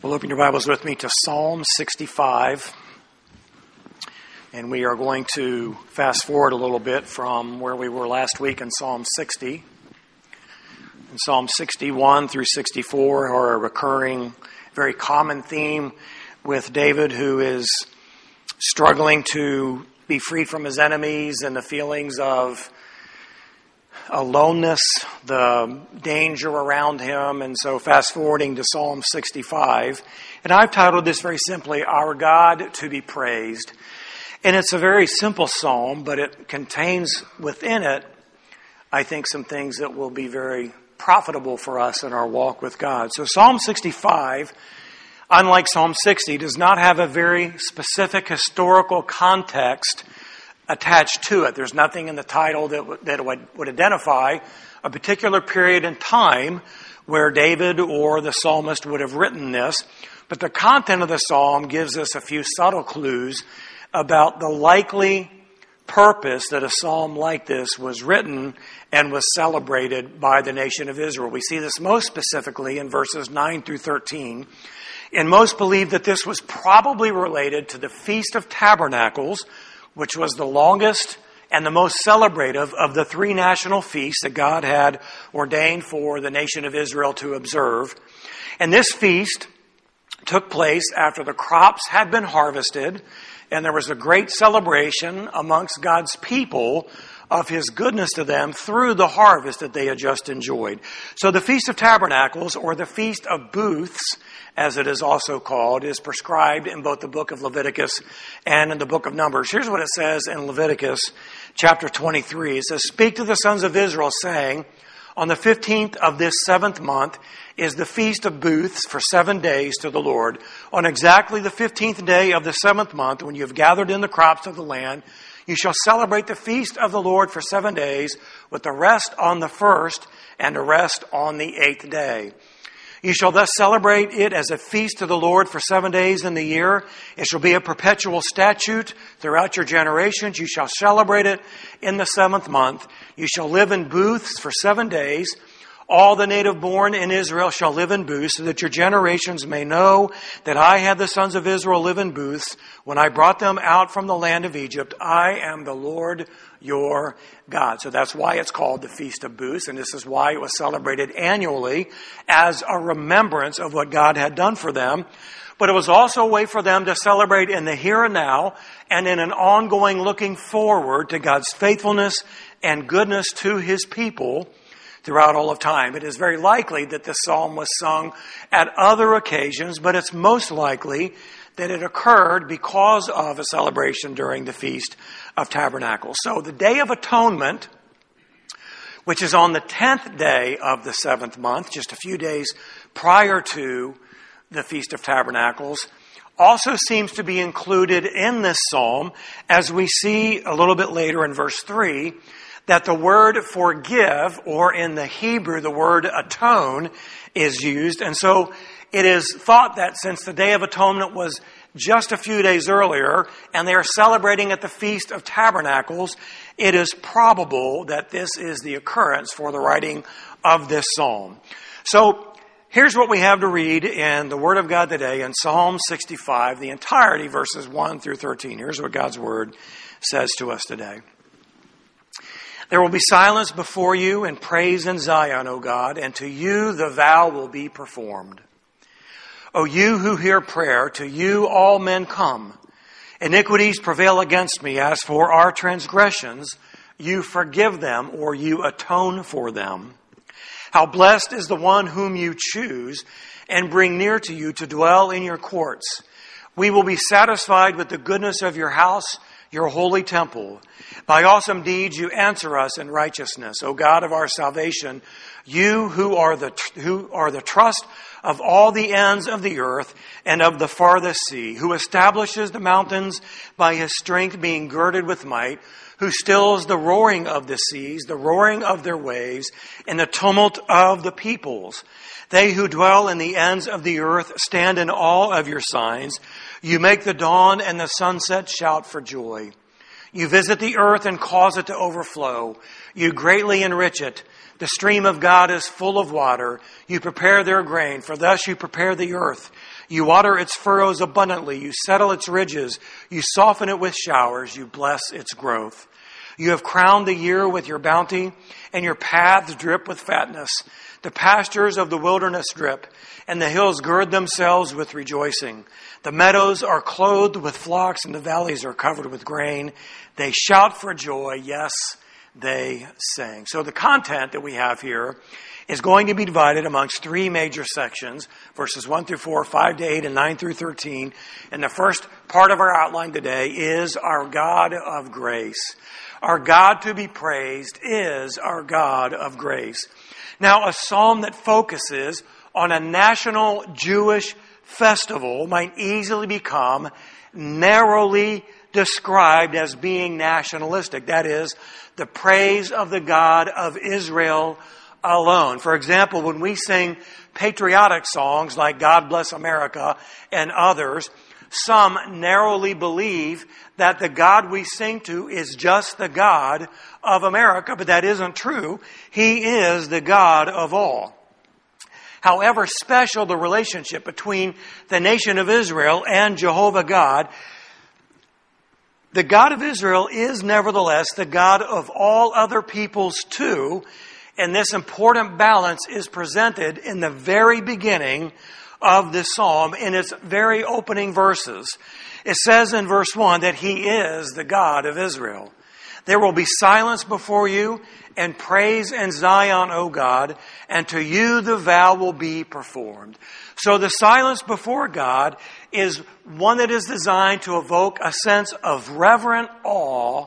Well, open your Bibles with me to Psalm 65. And we are going to fast forward a little bit from where we were last week in Psalm 60. And Psalm 61 through 64 are a recurring, very common theme with David, who is struggling to be free from his enemies and the feelings of aloneness, the danger around him. And so, fast forwarding to Psalm 65. And I've titled this very simply, Our God to be Praised. And it's a very simple psalm, but it contains within it, I think, some things that will be very profitable for us in our walk with God. So, Psalm 65, unlike Psalm 60, does not have a very specific historical context attached to it. There's nothing in the title that, that would, would identify a particular period in time where David or the psalmist would have written this. But the content of the psalm gives us a few subtle clues about the likely purpose that a psalm like this was written and was celebrated by the nation of Israel. We see this most specifically in verses 9 through 13. And most believe that this was probably related to the Feast of Tabernacles, which was the longest and the most celebrative of the three national feasts that God had ordained for the nation of Israel to observe. And this feast took place after the crops had been harvested, and there was a great celebration amongst God's people of his goodness to them through the harvest that they had just enjoyed. So the Feast of Tabernacles, or the Feast of Booths, as it is also called, is prescribed in both the book of Leviticus and in the book of Numbers. Here's what it says in Leviticus chapter 23. It says, Speak to the sons of Israel, saying, On the 15th of this seventh month is the Feast of Booths for seven days to the Lord. On exactly the 15th day of the seventh month, when you have gathered in the crops of the land, you shall celebrate the feast of the Lord for seven days, with the rest on the first and the rest on the eighth day. You shall thus celebrate it as a feast to the Lord for seven days in the year. It shall be a perpetual statute throughout your generations. You shall celebrate it in the seventh month. You shall live in booths for seven days. All the native born in Israel shall live in booths, so that your generations may know that I had the sons of Israel live in booths when I brought them out from the land of Egypt. I am the Lord your God. So that's why it's called the Feast of Booths, and this is why it was celebrated annually as a remembrance of what God had done for them. But it was also a way for them to celebrate in the here and now and in an ongoing looking forward to God's faithfulness and goodness to his people throughout all of time. It is very likely that this psalm was sung at other occasions, but it's most likely that it occurred because of a celebration during the Feast of Tabernacles. So the Day of Atonement, which is on the 10th day of the seventh month, just a few days prior to the Feast of Tabernacles, also seems to be included in this psalm, as we see a little bit later in verse 3 that the word forgive, or in the Hebrew, the word atone, is used. And so it is thought that since the Day of Atonement was just a few days earlier, and they are celebrating at the Feast of Tabernacles, it is probable that this is the occurrence for the writing of this psalm. So here's what we have to read in the Word of God today in Psalm 65, the entirety, verses 1 through 13. Here's what God's Word says to us today. There will be silence before you and praise in Zion, O God, and to you the vow will be performed. O you who hear prayer, to you all men come. Iniquities prevail against me. As for our transgressions, you forgive them or you atone for them. How blessed is the one whom you choose and bring near to you to dwell in your courts. We will be satisfied with the goodness of your house, your holy temple. By awesome deeds you answer us in righteousness, O God of our salvation, you who are the, who are the trust of all the ends of the earth and of the farthest sea, who establishes the mountains by his strength being girded with might, who stills the roaring of the seas, the roaring of their waves, and the tumult of the peoples. They who dwell in the ends of the earth stand in awe of your signs. You make the dawn and the sunset shout for joy. You visit the earth and cause it to overflow. You greatly enrich it. The stream of God is full of water. You prepare their grain, for thus you prepare the earth. You water its furrows abundantly. You settle its ridges. You soften it with showers. You bless its growth. You have crowned the year with your bounty, and your paths drip with fatness. The pastures of the wilderness drip, and the hills gird themselves with rejoicing. The meadows are clothed with flocks, and the valleys are covered with grain. They shout for joy. Yes, they sing. So the content that we have here is going to be divided amongst three major sections verses 1 through 4, 5 to 8, and 9 through 13. And the first part of our outline today is our God of grace. Our God to be praised is our God of grace. Now, a psalm that focuses on a national Jewish festival might easily become narrowly described as being nationalistic. That is, the praise of the God of Israel alone. For example, when we sing patriotic songs like God Bless America and others, some narrowly believe that the God we sing to is just the God of America, but that isn't true. He is the God of all. However special the relationship between the nation of Israel and Jehovah God, the God of Israel is nevertheless the God of all other peoples too, and this important balance is presented in the very beginning of this psalm in its very opening verses. It says in verse 1 that He is the God of Israel. There will be silence before you and praise in Zion, O God, and to you the vow will be performed. So the silence before God is one that is designed to evoke a sense of reverent awe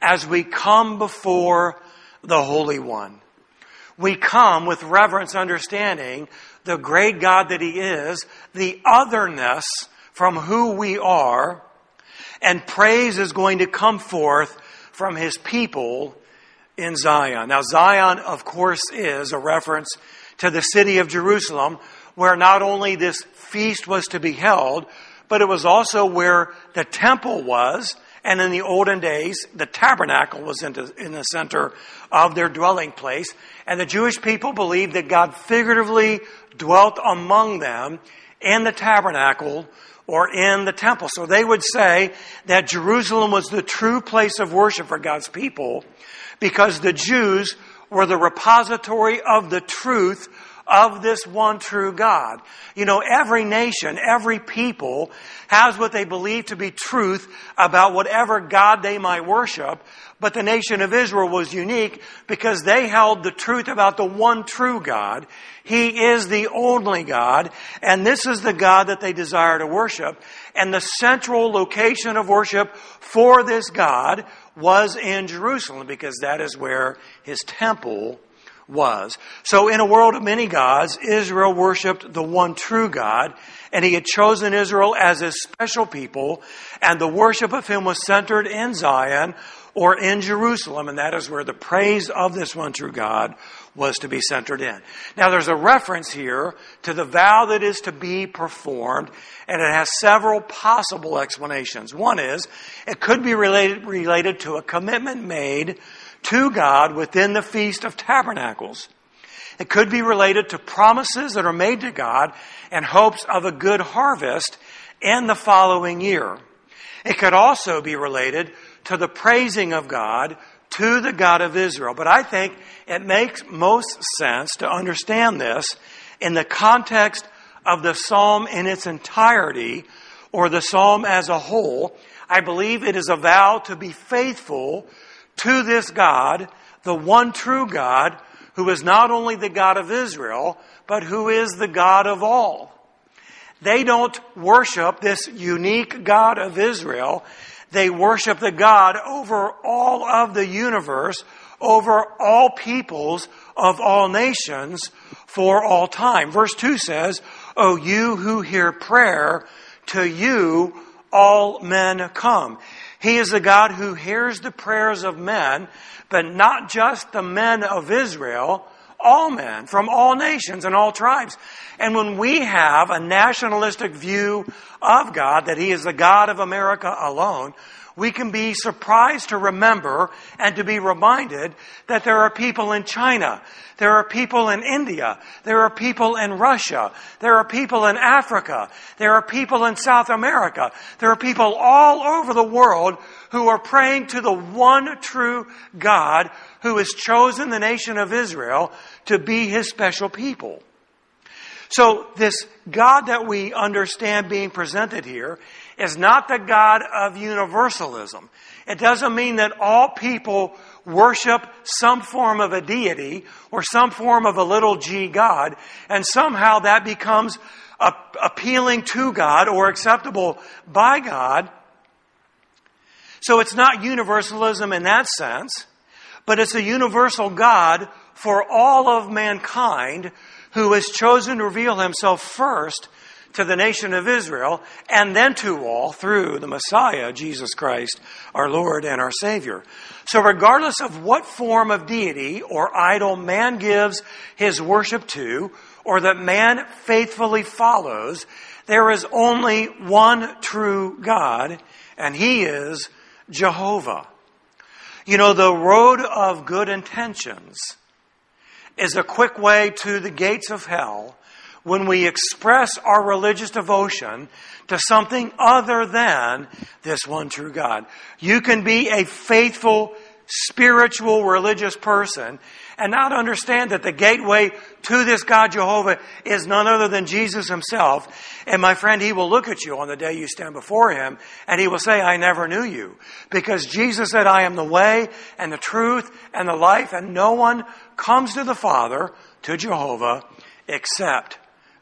as we come before the Holy One we come with reverence, understanding the great God that He is, the otherness from who we are, and praise is going to come forth from His people in Zion. Now, Zion, of course, is a reference to the city of Jerusalem, where not only this feast was to be held, but it was also where the temple was and in the olden days, the tabernacle was in the center of their dwelling place. And the Jewish people believed that God figuratively dwelt among them in the tabernacle or in the temple. So they would say that Jerusalem was the true place of worship for God's people because the Jews were the repository of the truth of this one true God. You know, every nation, every people has what they believe to be truth about whatever God they might worship. But the nation of Israel was unique because they held the truth about the one true God. He is the only God, and this is the God that they desire to worship. And the central location of worship for this God was in Jerusalem because that is where his temple was. So in a world of many gods, Israel worshiped the one true God, and he had chosen Israel as his special people, and the worship of him was centered in Zion or in Jerusalem, and that is where the praise of this one true God was to be centered in. Now there's a reference here to the vow that is to be performed, and it has several possible explanations. One is, it could be related, related to a commitment made to God within the Feast of Tabernacles. It could be related to promises that are made to God and hopes of a good harvest in the following year. It could also be related to the praising of God to the God of Israel. But I think it makes most sense to understand this in the context of the psalm in its entirety or the psalm as a whole. I believe it is a vow to be faithful to this God, the one true God, who is not only the God of Israel, but who is the God of all. They don't worship this unique God of Israel. They worship the God over all of the universe, over all peoples of all nations for all time. Verse 2 says, O you who hear prayer, to you all men come. He is the God who hears the prayers of men, but not just the men of Israel, all men from all nations and all tribes. And when we have a nationalistic view of God, that He is the God of America alone, we can be surprised to remember and to be reminded that there are people in China, there are people in India, there are people in Russia, there are people in Africa, there are people in South America, there are people all over the world who are praying to the one true God who has chosen the nation of Israel to be his special people. So this God that we understand being presented here is not the God of universalism. It doesn't mean that all people worship some form of a deity or some form of a little g God, and somehow that becomes appealing to God or acceptable by God. So it's not universalism in that sense, but it's a universal God for all of mankind who has chosen to reveal himself first to the nation of Israel and then to all through the Messiah, Jesus Christ, our Lord and our Savior. So, regardless of what form of deity or idol man gives his worship to, or that man faithfully follows, there is only one true God, and he is Jehovah. You know, the road of good intentions is a quick way to the gates of hell when we express our religious devotion to something other than this one true God. You can be a faithful, spiritual, religious person and not understand that the gateway to this God Jehovah is none other than Jesus himself. And my friend, he will look at you on the day you stand before him and he will say, I never knew you. Because Jesus said, I am the way and the truth and the life and no one comes to the Father, to Jehovah, except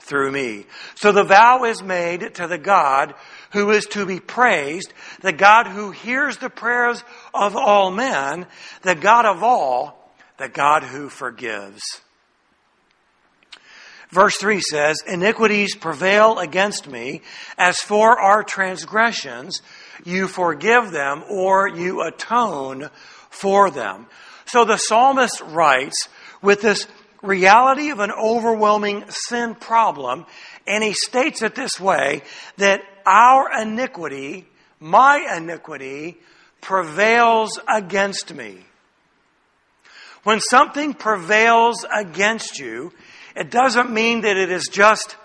through me. So the vow is made to the God who is to be praised, the God who hears the prayers of all men, the God of all, the God who forgives. Verse 3 says, Iniquities prevail against me. As for our transgressions, you forgive them or you atone for them. So the psalmist writes with this reality of an overwhelming sin problem, and he states it this way that our iniquity, my iniquity, prevails against me. When something prevails against you, it doesn't mean that it is just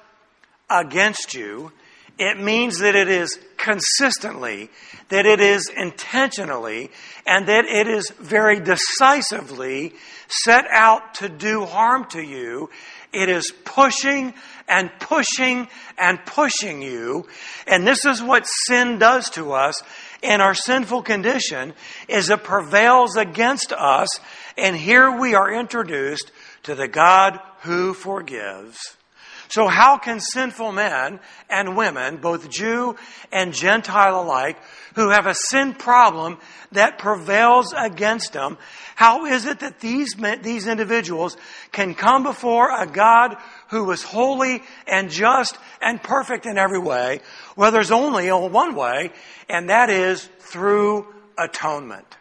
against you. It means that it is consistently, that it is intentionally, and that it is very decisively set out to do harm to you. It is pushing and pushing and pushing you. And this is what sin does to us in our sinful condition is it prevails against us. And here we are introduced to the God who forgives. So, how can sinful men and women, both Jew and Gentile alike, who have a sin problem that prevails against them, how is it that these, these individuals can come before a God who is holy and just and perfect in every way? Well, there's only one way, and that is through atonement.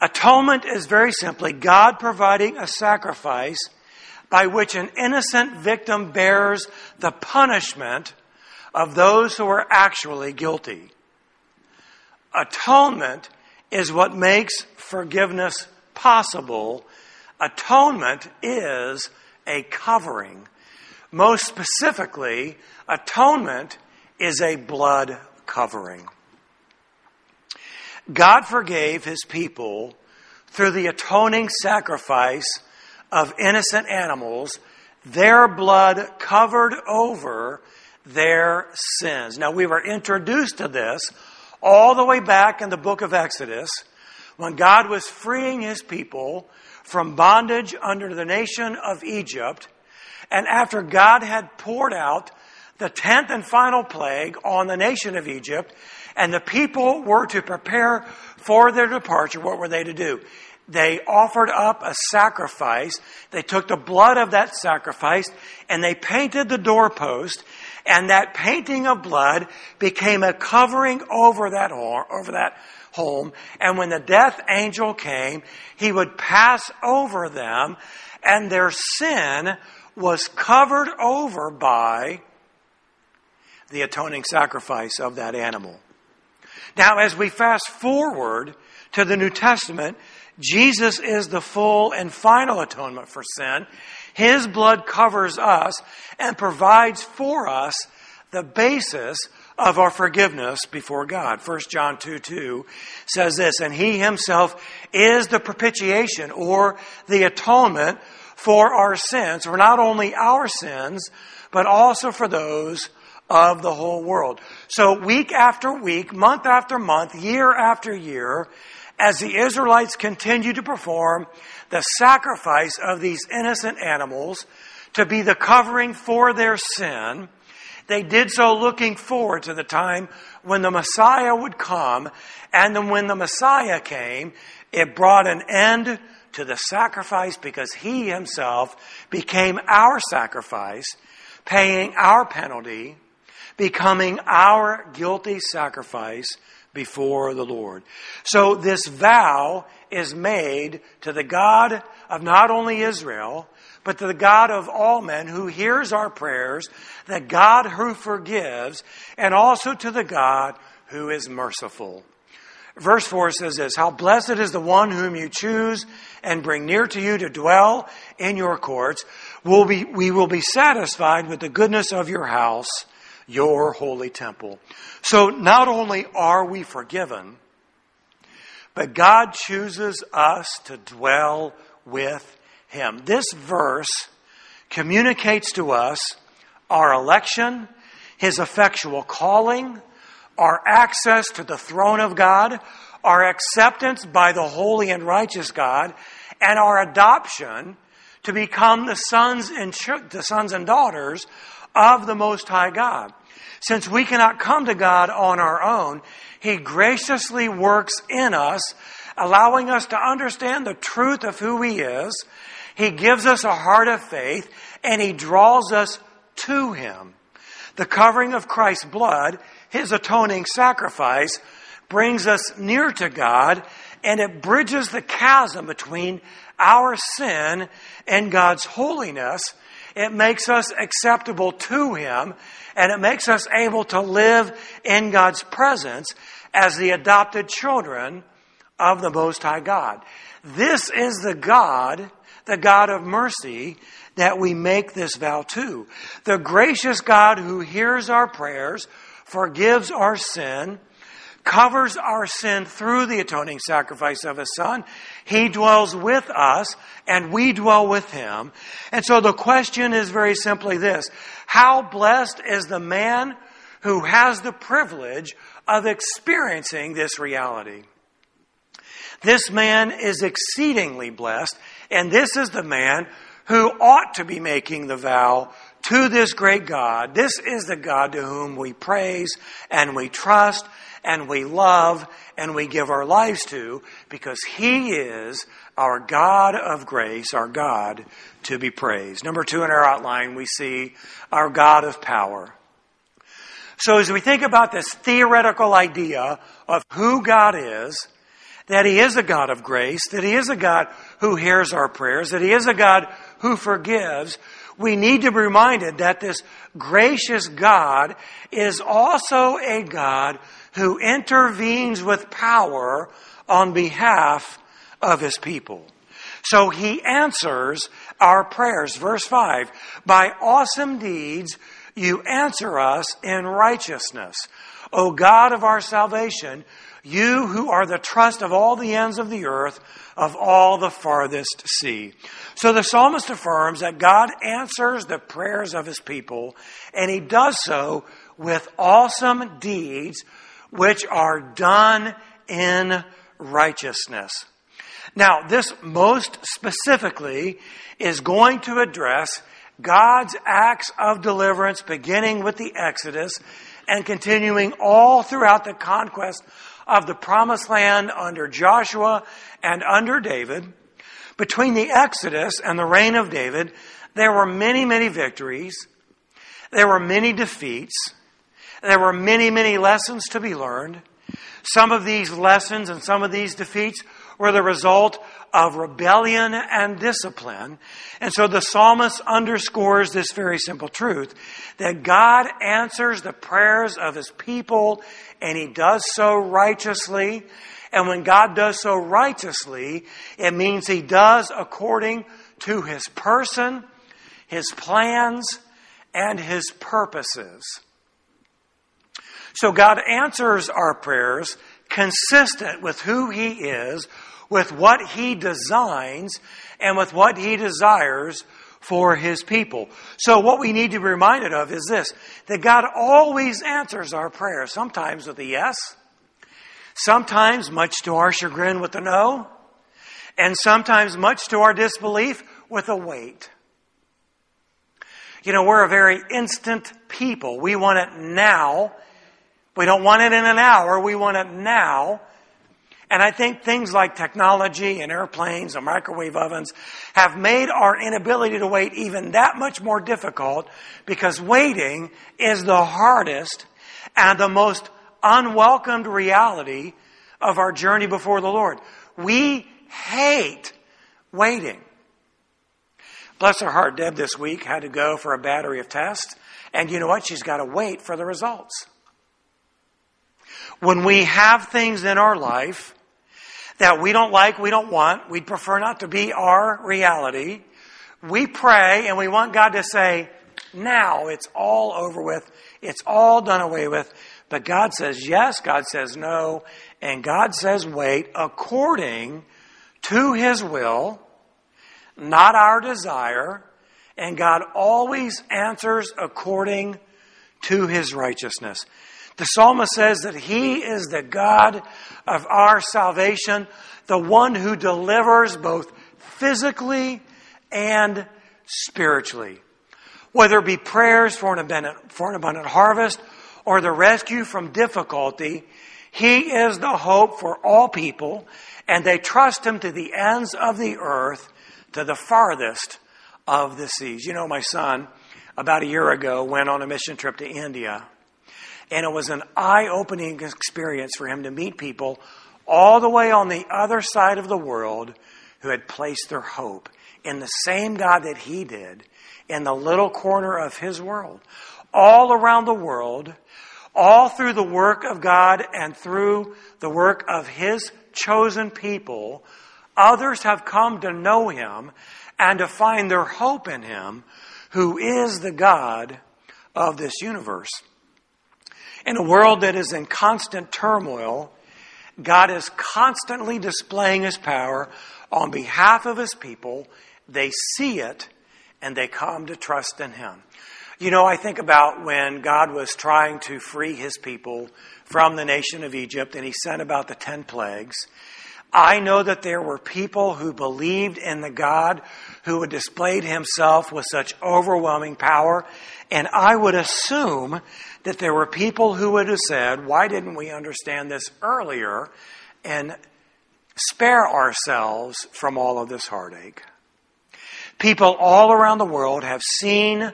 Atonement is very simply God providing a sacrifice by which an innocent victim bears the punishment of those who are actually guilty. Atonement is what makes forgiveness possible. Atonement is a covering. Most specifically, atonement is a blood covering. God forgave his people through the atoning sacrifice of innocent animals, their blood covered over their sins. Now, we were introduced to this all the way back in the book of Exodus when God was freeing his people from bondage under the nation of Egypt. And after God had poured out the tenth and final plague on the nation of Egypt, and the people were to prepare for their departure, what were they to do? they offered up a sacrifice. They took the blood of that sacrifice and they painted the doorpost. And that painting of blood became a covering over that, over that home. And when the death angel came, he would pass over them and their sin was covered over by the atoning sacrifice of that animal. Now, as we fast forward to the New Testament, Jesus is the full and final atonement for sin. His blood covers us and provides for us the basis of our forgiveness before God. 1 John 2 2 says this, and He Himself is the propitiation or the atonement for our sins, for not only our sins, but also for those of the whole world. So week after week, month after month, year after year, as the Israelites continued to perform the sacrifice of these innocent animals to be the covering for their sin, they did so looking forward to the time when the Messiah would come. And then when the Messiah came, it brought an end to the sacrifice because he himself became our sacrifice, paying our penalty, becoming our guilty sacrifice before the Lord. So this vow is made to the God of not only Israel, but to the God of all men who hears our prayers, the God who forgives, and also to the God who is merciful. Verse 4 says this How blessed is the one whom you choose and bring near to you to dwell in your courts. We'll be, we will be satisfied with the goodness of your house, your holy temple. So not only are we forgiven, but God chooses us to dwell with him. This verse communicates to us our election, his effectual calling, our access to the throne of God, our acceptance by the holy and righteous God, and our adoption to become the sons and the sons and daughters of the most high God. Since we cannot come to God on our own, he graciously works in us, allowing us to understand the truth of who he is he gives us a heart of faith and He draws us to Him. The covering of Christ's blood, His atoning sacrifice, brings us near to God and it bridges the chasm between our sin and God's holiness. It makes us acceptable to Him and it makes us able to live in God's presence as the adopted children of the Most High God. This is the God the God of mercy that we make this vow to. The gracious God who hears our prayers, forgives our sin, covers our sin through the atoning sacrifice of His Son. He dwells with us and we dwell with Him. And so the question is very simply this. How blessed is the man who has the privilege of experiencing this reality? This man is exceedingly blessed and this is the man who ought to be making the vow to this great God. This is the God to whom we praise and we trust and we love and we give our lives to because He is our God of grace, our God to be praised. Number two in our outline, we see our God of power. So as we think about this theoretical idea of who God is, that He is a God of grace, that He is a God who hears our prayers, that He is a God who forgives, we need to be reminded that this gracious God is also a God who intervenes with power on behalf of His people. So He answers our prayers. Verse 5 By awesome deeds you answer us in righteousness. O God of our salvation, you who are the trust of all the ends of the earth, of all the farthest sea. So the psalmist affirms that God answers the prayers of his people, and he does so with awesome deeds which are done in righteousness. Now, this most specifically is going to address God's acts of deliverance beginning with the Exodus and continuing all throughout the conquest of the promised land under Joshua and under David, between the Exodus and the reign of David, there were many, many victories. There were many defeats. There were many, many lessons to be learned. Some of these lessons and some of these defeats were the result of rebellion and discipline. And so the psalmist underscores this very simple truth that God answers the prayers of his people and he does so righteously. And when God does so righteously, it means he does according to his person, his plans, and his purposes. So God answers our prayers consistent with who he is, with what he designs, and with what he desires for his people. So what we need to be reminded of is this, that God always answers our prayers, sometimes with a yes, sometimes much to our chagrin with a no, and sometimes much to our disbelief with a wait. You know, we're a very instant people. We want it now. We don't want it in an hour. We want it now. And I think things like technology and airplanes and microwave ovens have made our inability to wait even that much more difficult because waiting is the hardest and the most unwelcomed reality of our journey before the Lord. We hate waiting. Bless her heart, Deb this week had to go for a battery of tests. And you know what? She's got to wait for the results. When we have things in our life that we don't like, we don't want, we'd prefer not to be our reality. We pray and we want God to say, now it's all over with. It's all done away with. But God says yes, God says no, and God says wait according to His will, not our desire, and God always answers according to His righteousness. The psalmist says that He is the God of our salvation, the one who delivers both physically and spiritually. Whether it be prayers for an abundant, for an abundant harvest or the rescue from difficulty, He is the hope for all people, and they trust Him to the ends of the earth, to the farthest of the seas. You know, my son, about a year ago, went on a mission trip to India. And it was an eye opening experience for him to meet people all the way on the other side of the world who had placed their hope in the same God that he did in the little corner of his world. All around the world, all through the work of God and through the work of his chosen people, others have come to know him and to find their hope in him, who is the God of this universe. In a world that is in constant turmoil, God is constantly displaying His power on behalf of His people. They see it and they come to trust in Him. You know, I think about when God was trying to free His people from the nation of Egypt and He sent about the ten plagues. I know that there were people who believed in the God who had displayed himself with such overwhelming power. And I would assume that there were people who would have said, why didn't we understand this earlier and spare ourselves from all of this heartache? People all around the world have seen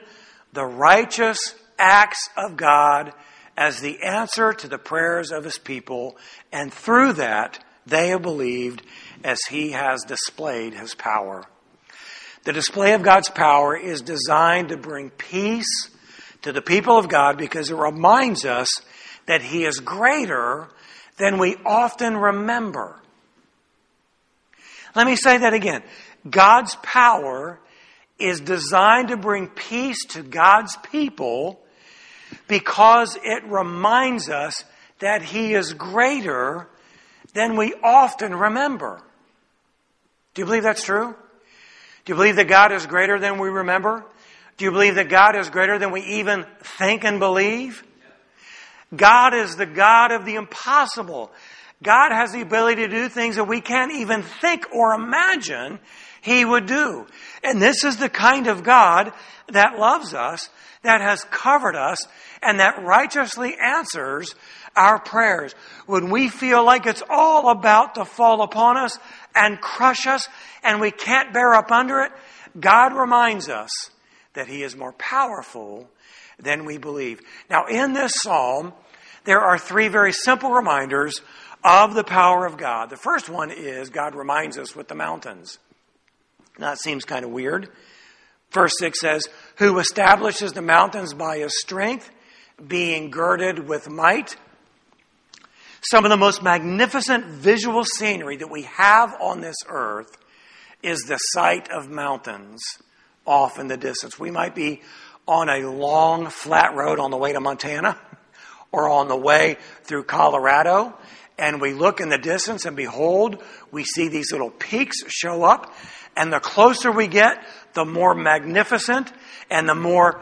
the righteous acts of God as the answer to the prayers of his people, and through that, they have believed as he has displayed his power. The display of God's power is designed to bring peace to the people of God because it reminds us that He is greater than we often remember. Let me say that again. God's power is designed to bring peace to God's people because it reminds us that He is greater than we often remember. Do you believe that's true? Do you believe that God is greater than we remember? Do you believe that God is greater than we even think and believe? God is the God of the impossible. God has the ability to do things that we can't even think or imagine He would do. And this is the kind of God that loves us, that has covered us, and that righteously answers our prayers. When we feel like it's all about to fall upon us and crush us and we can't bear up under it, God reminds us that he is more powerful than we believe. Now, in this psalm, there are three very simple reminders of the power of God. The first one is God reminds us with the mountains. That seems kind of weird. Verse 6 says, Who establishes the mountains by his strength, being girded with might. Some of the most magnificent visual scenery that we have on this earth is the sight of mountains off in the distance. We might be on a long, flat road on the way to Montana or on the way through Colorado, and we look in the distance and behold, we see these little peaks show up. And the closer we get, the more magnificent and the more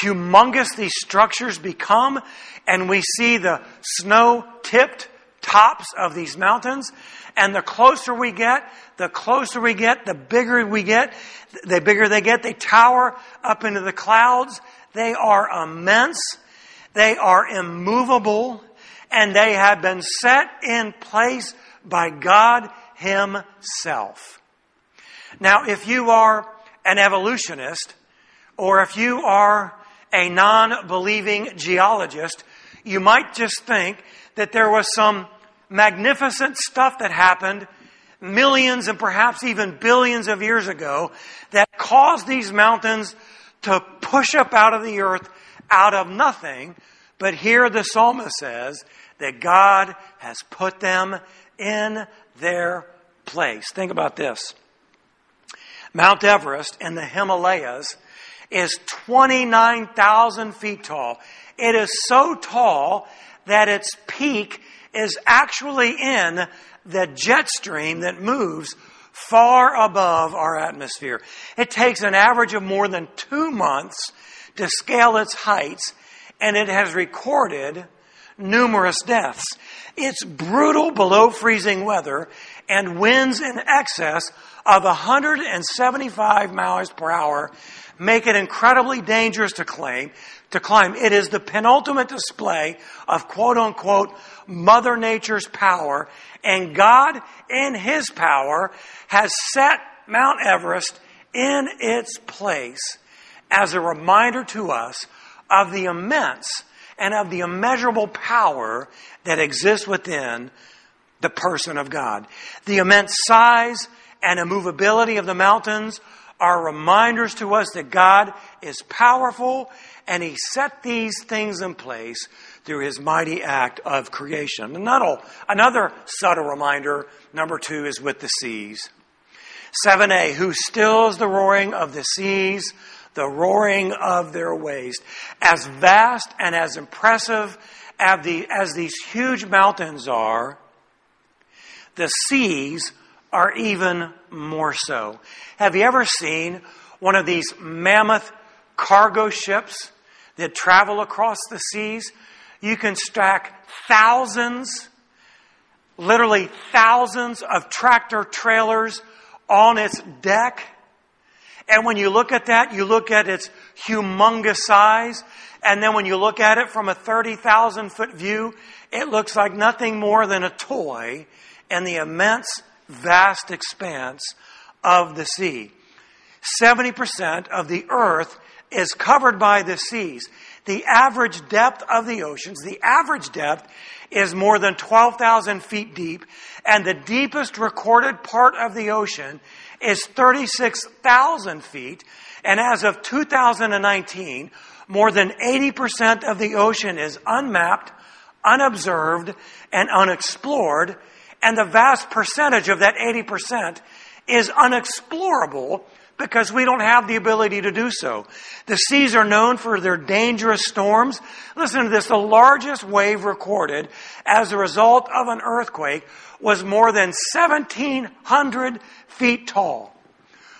humongous these structures become. And we see the snow tipped tops of these mountains. And the closer we get, the closer we get, the bigger we get, the bigger they get. They tower up into the clouds. They are immense. They are immovable and they have been set in place by God Himself. Now, if you are an evolutionist, or if you are a non believing geologist, you might just think that there was some magnificent stuff that happened millions and perhaps even billions of years ago that caused these mountains to push up out of the earth out of nothing. But here the psalmist says that God has put them in their place. Think about this. Mount Everest in the Himalayas is 29,000 feet tall. It is so tall that its peak is actually in the jet stream that moves far above our atmosphere. It takes an average of more than two months to scale its heights, and it has recorded numerous deaths. It's brutal below freezing weather and winds in excess of 175 miles per hour make it incredibly dangerous to claim to climb. It is the penultimate display of quote unquote Mother Nature's power, and God in His power has set Mount Everest in its place as a reminder to us of the immense and of the immeasurable power that exists within the person of God. The immense size and immovability of the mountains are reminders to us that God is powerful and He set these things in place through His mighty act of creation. Another, another subtle reminder, number two, is with the seas. 7a, who stills the roaring of the seas the roaring of their waves. As vast and as impressive as, the, as these huge mountains are, the seas are even more so. Have you ever seen one of these mammoth cargo ships that travel across the seas? You can stack thousands, literally thousands of tractor trailers on its deck and when you look at that, you look at its humongous size. And then when you look at it from a 30,000 foot view, it looks like nothing more than a toy in the immense, vast expanse of the sea. 70% of the earth is covered by the seas. The average depth of the oceans, the average depth is more than 12,000 feet deep, and the deepest recorded part of the ocean is 36,000 feet, and as of 2019, more than 80% of the ocean is unmapped, unobserved, and unexplored, and the vast percentage of that 80% is unexplorable because we don't have the ability to do so. The seas are known for their dangerous storms. Listen to this. The largest wave recorded as a result of an earthquake was more than 1700 feet tall.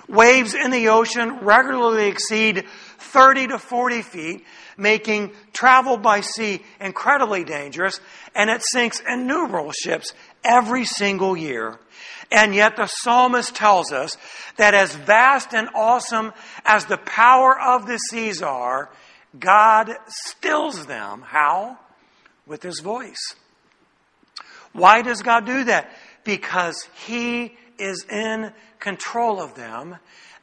Waves in the ocean regularly exceed 30 to 40 feet, making travel by sea incredibly dangerous, and it sinks innumerable ships every single year. And yet the psalmist tells us that as vast and awesome as the power of the seas are, God stills them. How? With his voice. Why does God do that? Because he is in control of them.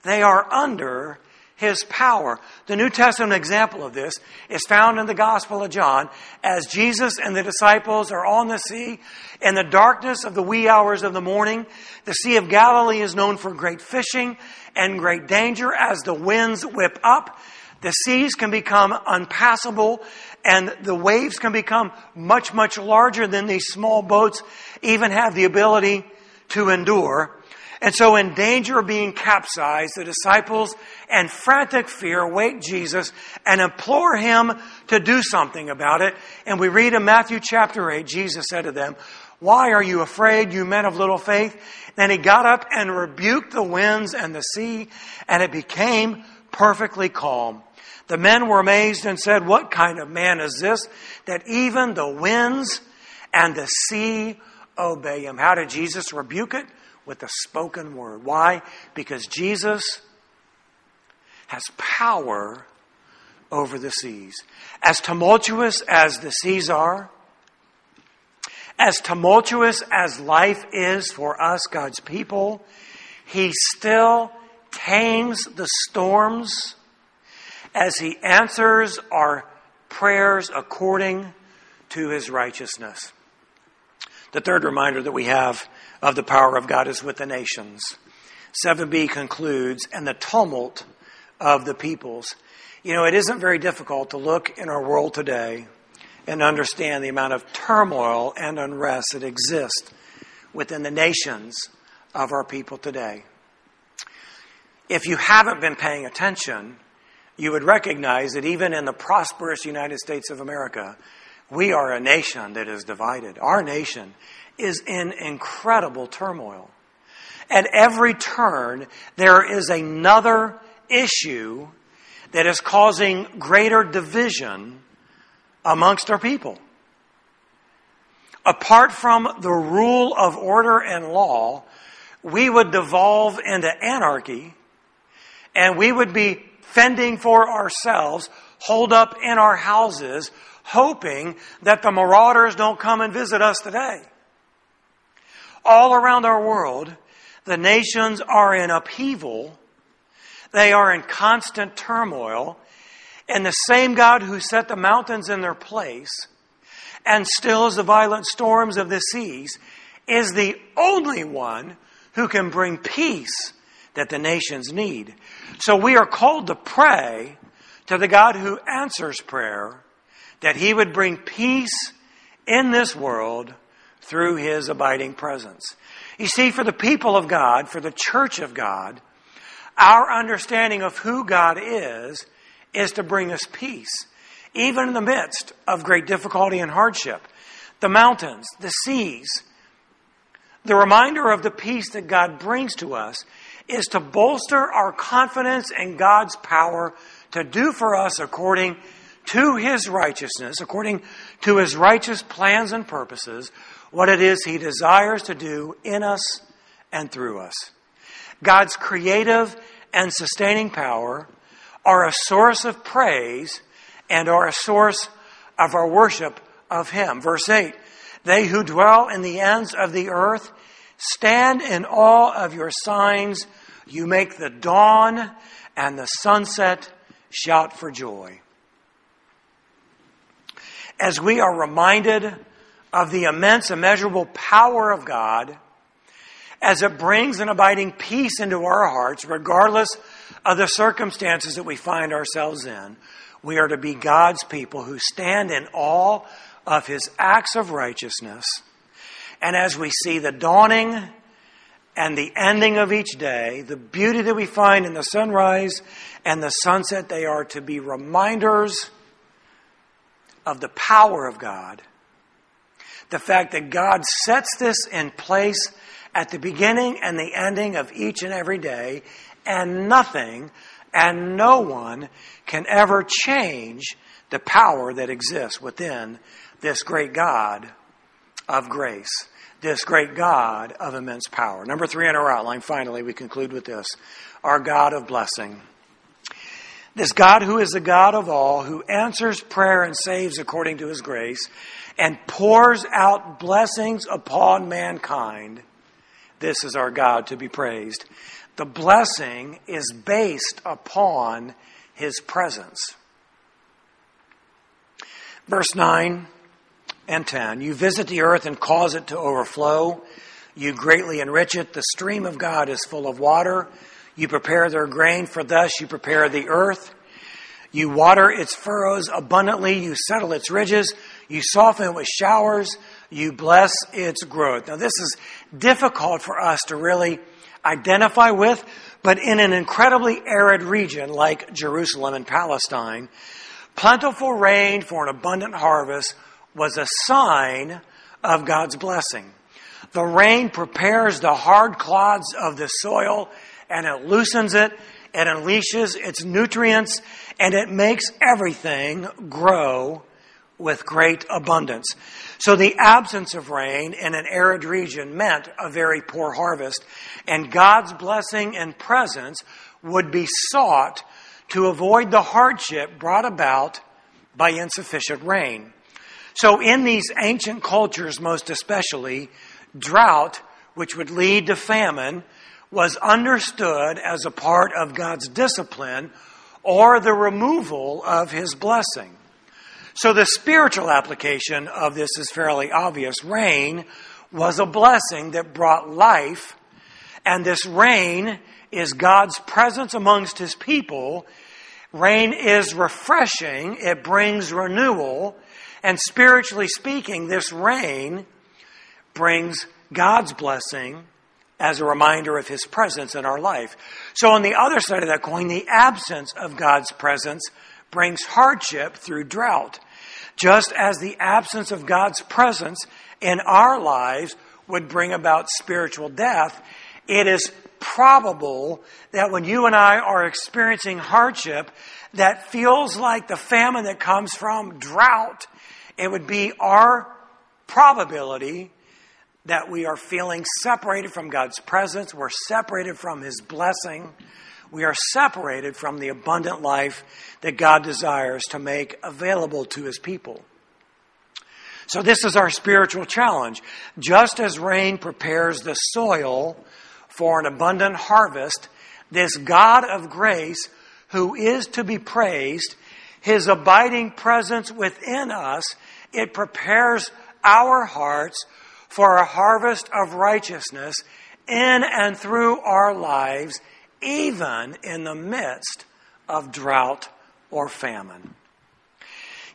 They are under his power. The New Testament example of this is found in the Gospel of John as Jesus and the disciples are on the sea in the darkness of the wee hours of the morning. The Sea of Galilee is known for great fishing and great danger as the winds whip up. The seas can become unpassable and the waves can become much, much larger than these small boats even have the ability to endure. And so, in danger of being capsized, the disciples, in frantic fear, wake Jesus and implore him to do something about it. And we read in Matthew chapter 8, Jesus said to them, Why are you afraid, you men of little faith? Then he got up and rebuked the winds and the sea, and it became perfectly calm. The men were amazed and said, What kind of man is this that even the winds and the sea obey him? How did Jesus rebuke it? With the spoken word. Why? Because Jesus has power over the seas. As tumultuous as the seas are, as tumultuous as life is for us, God's people, He still tames the storms as He answers our prayers according to His righteousness. The third reminder that we have of the power of God is with the nations. 7b concludes, and the tumult of the peoples. You know, it isn't very difficult to look in our world today and understand the amount of turmoil and unrest that exists within the nations of our people today. If you haven't been paying attention, you would recognize that even in the prosperous United States of America, we are a nation that is divided. Our nation is in incredible turmoil. At every turn, there is another issue that is causing greater division amongst our people. Apart from the rule of order and law, we would devolve into anarchy and we would be fending for ourselves, holed up in our houses, hoping that the marauders don't come and visit us today all around our world, the nations are in upheaval. They are in constant turmoil. And the same God who set the mountains in their place and stills the violent storms of the seas is the only one who can bring peace that the nations need. So we are called to pray to the God who answers prayer that he would bring peace in this world through his abiding presence. You see, for the people of God, for the church of God, our understanding of who God is is to bring us peace, even in the midst of great difficulty and hardship. The mountains, the seas, the reminder of the peace that God brings to us is to bolster our confidence in God's power to do for us according to his righteousness, according to his righteous plans and purposes, what it is He desires to do in us and through us. God's creative and sustaining power are a source of praise and are a source of our worship of Him. Verse 8 They who dwell in the ends of the earth stand in awe of your signs. You make the dawn and the sunset shout for joy. As we are reminded of the immense, immeasurable power of God as it brings an abiding peace into our hearts, regardless of the circumstances that we find ourselves in. We are to be God's people who stand in awe of His acts of righteousness. And as we see the dawning and the ending of each day, the beauty that we find in the sunrise and the sunset, they are to be reminders of the power of God the fact that God sets this in place at the beginning and the ending of each and every day, and nothing and no one can ever change the power that exists within this great God of grace, this great God of immense power. Number three in our outline, finally, we conclude with this our God of blessing. This God who is the God of all, who answers prayer and saves according to his grace, and pours out blessings upon mankind. This is our God to be praised. the blessing is based upon his presence. Verse 9 and 10 You visit the earth and cause it to overflow. You greatly enrich it. The stream of God is full of water. You prepare their grain, for thus you prepare the earth. You water its furrows abundantly. You settle its ridges. You soften it with showers. You bless its growth. Now, this is difficult for us to really identify with, but in an incredibly arid region like Jerusalem and Palestine, plentiful rain for an abundant harvest was a sign of God's blessing. The rain prepares the hard clods of the soil and it loosens it, it unleashes its nutrients, and it makes everything grow with great abundance. So the absence of rain in an arid region meant a very poor harvest, and God's blessing and presence would be sought to avoid the hardship brought about by insufficient rain. So in these ancient cultures, most especially, drought, which would lead to famine, was understood as a part of God's discipline or the removal of his blessing. So the spiritual application of this is fairly obvious. Rain was a blessing that brought life, and this rain is God's presence amongst his people. Rain is refreshing, it brings renewal, and spiritually speaking, this rain brings God's blessing as a reminder of his presence in our life. So, on the other side of that coin, the absence of God's presence brings hardship through drought. Just as the absence of God's presence in our lives would bring about spiritual death, it is probable that when you and I are experiencing hardship that feels like the famine that comes from drought, it would be our probability that we are feeling separated from God's presence, we're separated from His blessing, we are separated from the abundant life that God desires to make available to His people. So, this is our spiritual challenge. Just as rain prepares the soil for an abundant harvest, this God of grace, who is to be praised, His abiding presence within us, it prepares our hearts for a harvest of righteousness in and through our lives, even in the midst of drought or famine.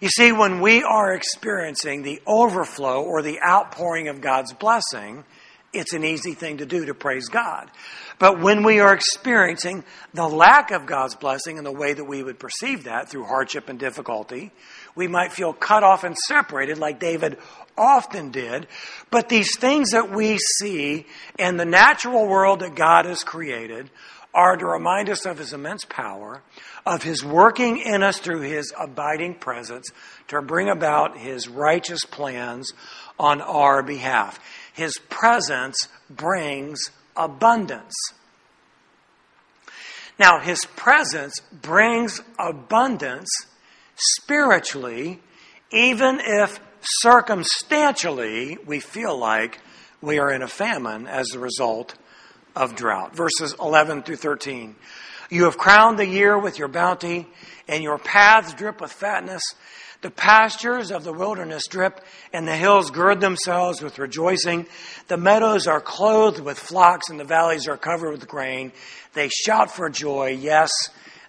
You see, when we are experiencing the overflow or the outpouring of God's blessing, it's an easy thing to do to praise God. But when we are experiencing the lack of God's blessing in the way that we would perceive that through hardship and difficulty, we might feel cut off and separated like David often did. But these things that we see in the natural world that God has created are to remind us of his immense power, of his working in us through his abiding presence to bring about his righteous plans on our behalf. His presence brings abundance. Now, his presence brings abundance spiritually, even if circumstantially we feel like we are in a famine as a result of drought. Verses 11 through 13. You have crowned the year with your bounty, and your paths drip with fatness. The pastures of the wilderness drip, and the hills gird themselves with rejoicing. The meadows are clothed with flocks, and the valleys are covered with grain. They shout for joy. Yes,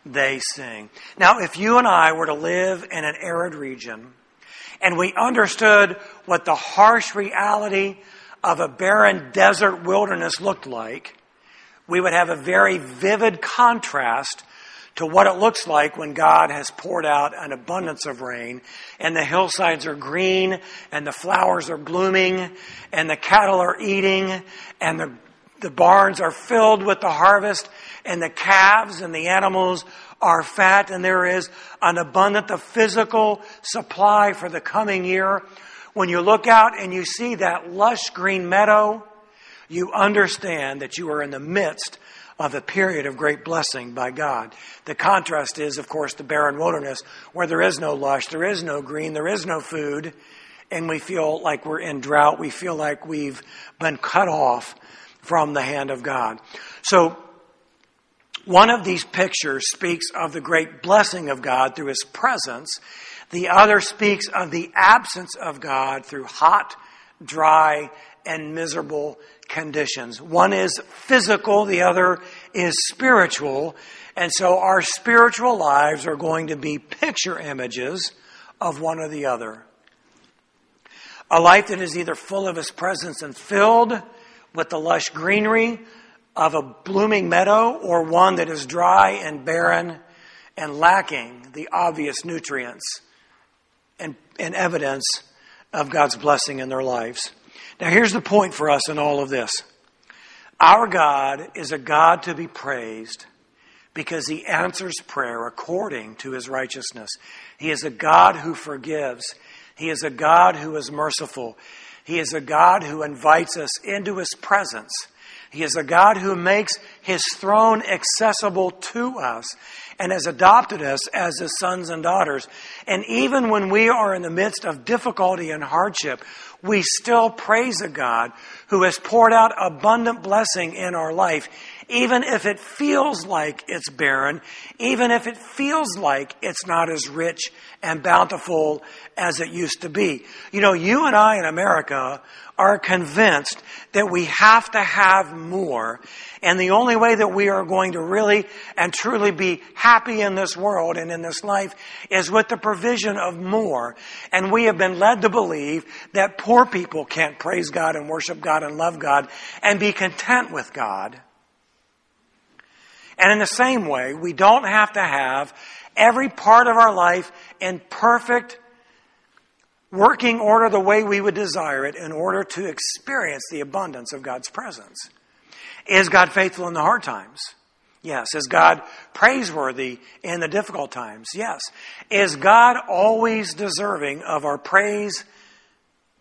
they sing. Now, if you and I were to live in an arid region, and we understood what the harsh reality of a barren desert wilderness looked like, we would have a very vivid contrast to what it looks like when God has poured out an abundance of rain and the hillsides are green and the flowers are blooming and the cattle are eating and the, the barns are filled with the harvest and the calves and the animals are fat and there is an abundant of physical supply for the coming year. When you look out and you see that lush green meadow, you understand that you are in the midst of a period of great blessing by God. The contrast is, of course, the barren wilderness where there is no lush, there is no green, there is no food, and we feel like we're in drought. We feel like we've been cut off from the hand of God. So, One of these pictures speaks of the great blessing of God through His presence. The other speaks of the absence of God through hot, dry, and miserable conditions. One is physical, the other is spiritual. And so our spiritual lives are going to be picture images of one or the other. A life that is either full of His presence and filled with the lush greenery of a blooming meadow, or one that is dry and barren and lacking the obvious nutrients and, and evidence of God's blessing in their lives. Now, here's the point for us in all of this our God is a God to be praised because he answers prayer according to his righteousness. He is a God who forgives. He is a God who is merciful. He is a God who invites us into his presence. He is a God who makes his throne accessible to us and has adopted us as his sons and daughters. And even when we are in the midst of difficulty and hardship, we still praise a God who has poured out abundant blessing in our life, even if it feels like it's barren, even if it feels like it's not as rich and bountiful as it used to be. You know, you and I in America are convinced that we have to have more. And the only way that we are going to really and truly be happy in this world and in this life is with the provision of more. And we have been led to believe that poor people can't praise God and worship God and love God and be content with God. And in the same way, we don't have to have every part of our life in perfect working order the way we would desire it in order to experience the abundance of God's presence. Is God faithful in the hard times? Yes. Is God praiseworthy in the difficult times? Yes. Is God always deserving of our praise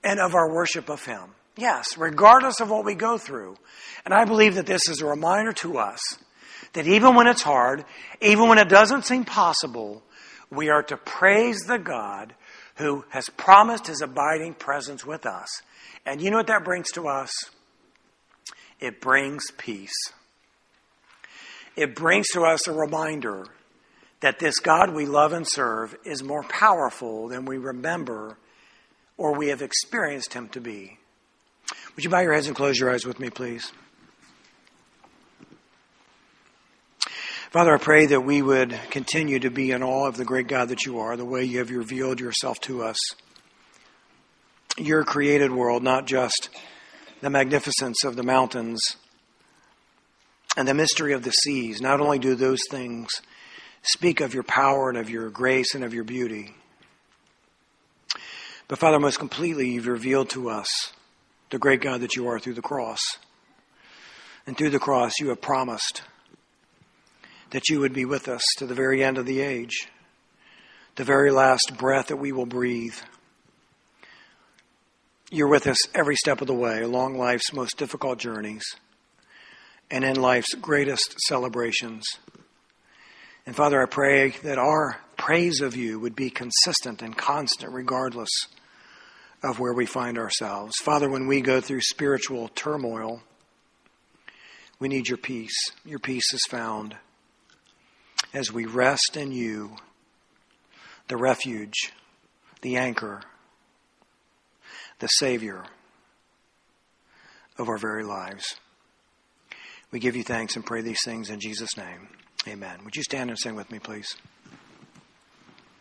and of our worship of Him? Yes, regardless of what we go through. And I believe that this is a reminder to us that even when it's hard, even when it doesn't seem possible, we are to praise the God who has promised his abiding presence with us. And you know what that brings to us? It brings peace. It brings to us a reminder that this God we love and serve is more powerful than we remember or we have experienced him to be. Would you bow your heads and close your eyes with me, please? Father, I pray that we would continue to be in awe of the great God that you are, the way you have revealed yourself to us. Your created world, not just the magnificence of the mountains and the mystery of the seas. Not only do those things speak of your power and of your grace and of your beauty, but Father, most completely, you've revealed to us the great God that you are through the cross. And through the cross, you have promised that you would be with us to the very end of the age, the very last breath that we will breathe. You're with us every step of the way along life's most difficult journeys and in life's greatest celebrations. And Father, I pray that our praise of you would be consistent and constant regardless of where we find ourselves. Father, when we go through spiritual turmoil, we need your peace. Your peace is found as we rest in you, the refuge, the anchor, the Savior of our very lives. We give you thanks and pray these things in Jesus' name. Amen. Would you stand and sing with me, please?